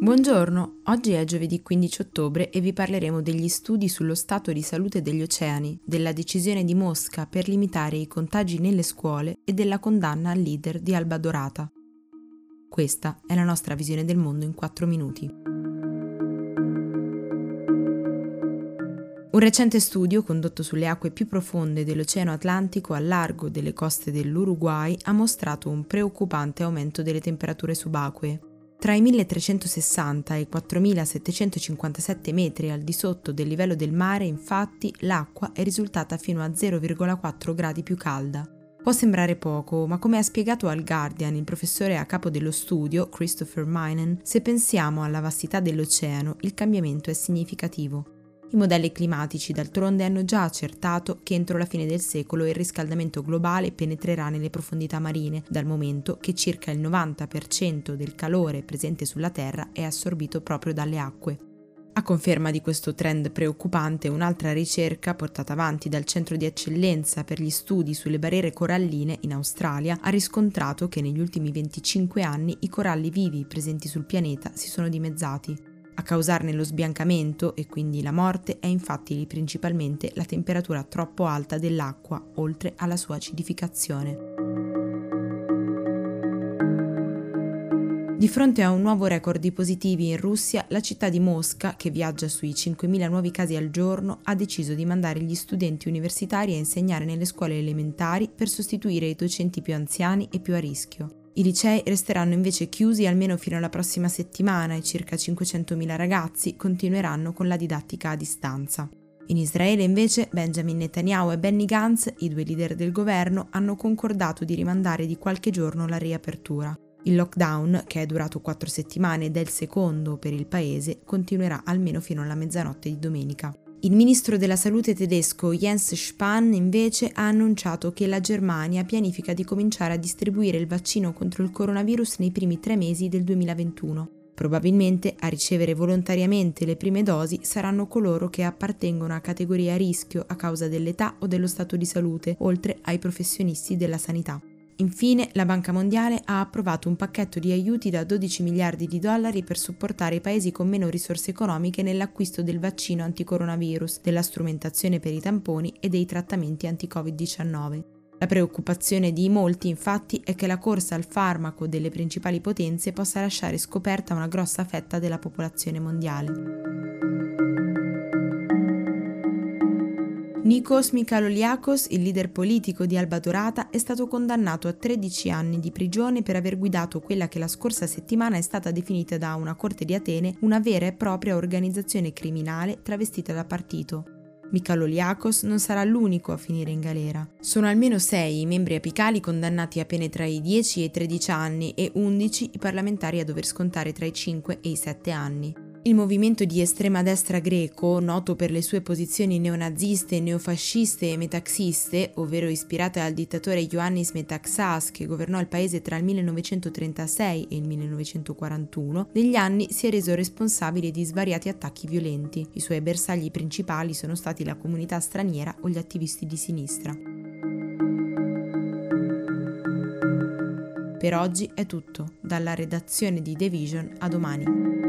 Buongiorno, oggi è giovedì 15 ottobre e vi parleremo degli studi sullo stato di salute degli oceani, della decisione di Mosca per limitare i contagi nelle scuole e della condanna al leader di Alba Dorata. Questa è la nostra visione del mondo in 4 minuti. Un recente studio condotto sulle acque più profonde dell'Oceano Atlantico a largo delle coste dell'Uruguay ha mostrato un preoccupante aumento delle temperature subacquee. Tra i 1360 e i 4757 metri al di sotto del livello del mare, infatti, l'acqua è risultata fino a 0,4 gradi più calda. Può sembrare poco, ma come ha spiegato al Guardian il professore a capo dello studio, Christopher Minen, se pensiamo alla vastità dell'oceano, il cambiamento è significativo. I modelli climatici d'altronde hanno già accertato che entro la fine del secolo il riscaldamento globale penetrerà nelle profondità marine, dal momento che circa il 90% del calore presente sulla Terra è assorbito proprio dalle acque. A conferma di questo trend preoccupante, un'altra ricerca portata avanti dal Centro di Eccellenza per gli studi sulle barriere coralline in Australia ha riscontrato che negli ultimi 25 anni i coralli vivi presenti sul pianeta si sono dimezzati. A causarne lo sbiancamento e quindi la morte è infatti principalmente la temperatura troppo alta dell'acqua, oltre alla sua acidificazione. Di fronte a un nuovo record di positivi in Russia, la città di Mosca, che viaggia sui 5.000 nuovi casi al giorno, ha deciso di mandare gli studenti universitari a insegnare nelle scuole elementari per sostituire i docenti più anziani e più a rischio. I licei resteranno invece chiusi almeno fino alla prossima settimana e circa 500.000 ragazzi continueranno con la didattica a distanza. In Israele invece Benjamin Netanyahu e Benny Gantz, i due leader del governo, hanno concordato di rimandare di qualche giorno la riapertura. Il lockdown, che è durato quattro settimane ed è il secondo per il paese, continuerà almeno fino alla mezzanotte di domenica. Il ministro della salute tedesco Jens Spahn invece ha annunciato che la Germania pianifica di cominciare a distribuire il vaccino contro il coronavirus nei primi tre mesi del 2021. Probabilmente a ricevere volontariamente le prime dosi saranno coloro che appartengono a categorie a rischio a causa dell'età o dello stato di salute, oltre ai professionisti della sanità. Infine, la Banca Mondiale ha approvato un pacchetto di aiuti da 12 miliardi di dollari per supportare i paesi con meno risorse economiche nell'acquisto del vaccino anticoronavirus, della strumentazione per i tamponi e dei trattamenti anti-Covid-19. La preoccupazione di molti, infatti, è che la corsa al farmaco delle principali potenze possa lasciare scoperta una grossa fetta della popolazione mondiale. Nikos Michaloliakos, il leader politico di Alba Dorata, è stato condannato a 13 anni di prigione per aver guidato quella che la scorsa settimana è stata definita da una corte di Atene una vera e propria organizzazione criminale travestita da partito. Michaloliakos non sarà l'unico a finire in galera. Sono almeno sei i membri apicali condannati a pene tra i 10 e i 13 anni e 11 i parlamentari a dover scontare tra i 5 e i 7 anni. Il movimento di estrema destra greco, noto per le sue posizioni neonaziste, neofasciste e metaxiste, ovvero ispirate al dittatore Ioannis Metaxas che governò il paese tra il 1936 e il 1941, negli anni si è reso responsabile di svariati attacchi violenti. I suoi bersagli principali sono stati la comunità straniera o gli attivisti di sinistra. Per oggi è tutto, dalla redazione di The Vision a domani.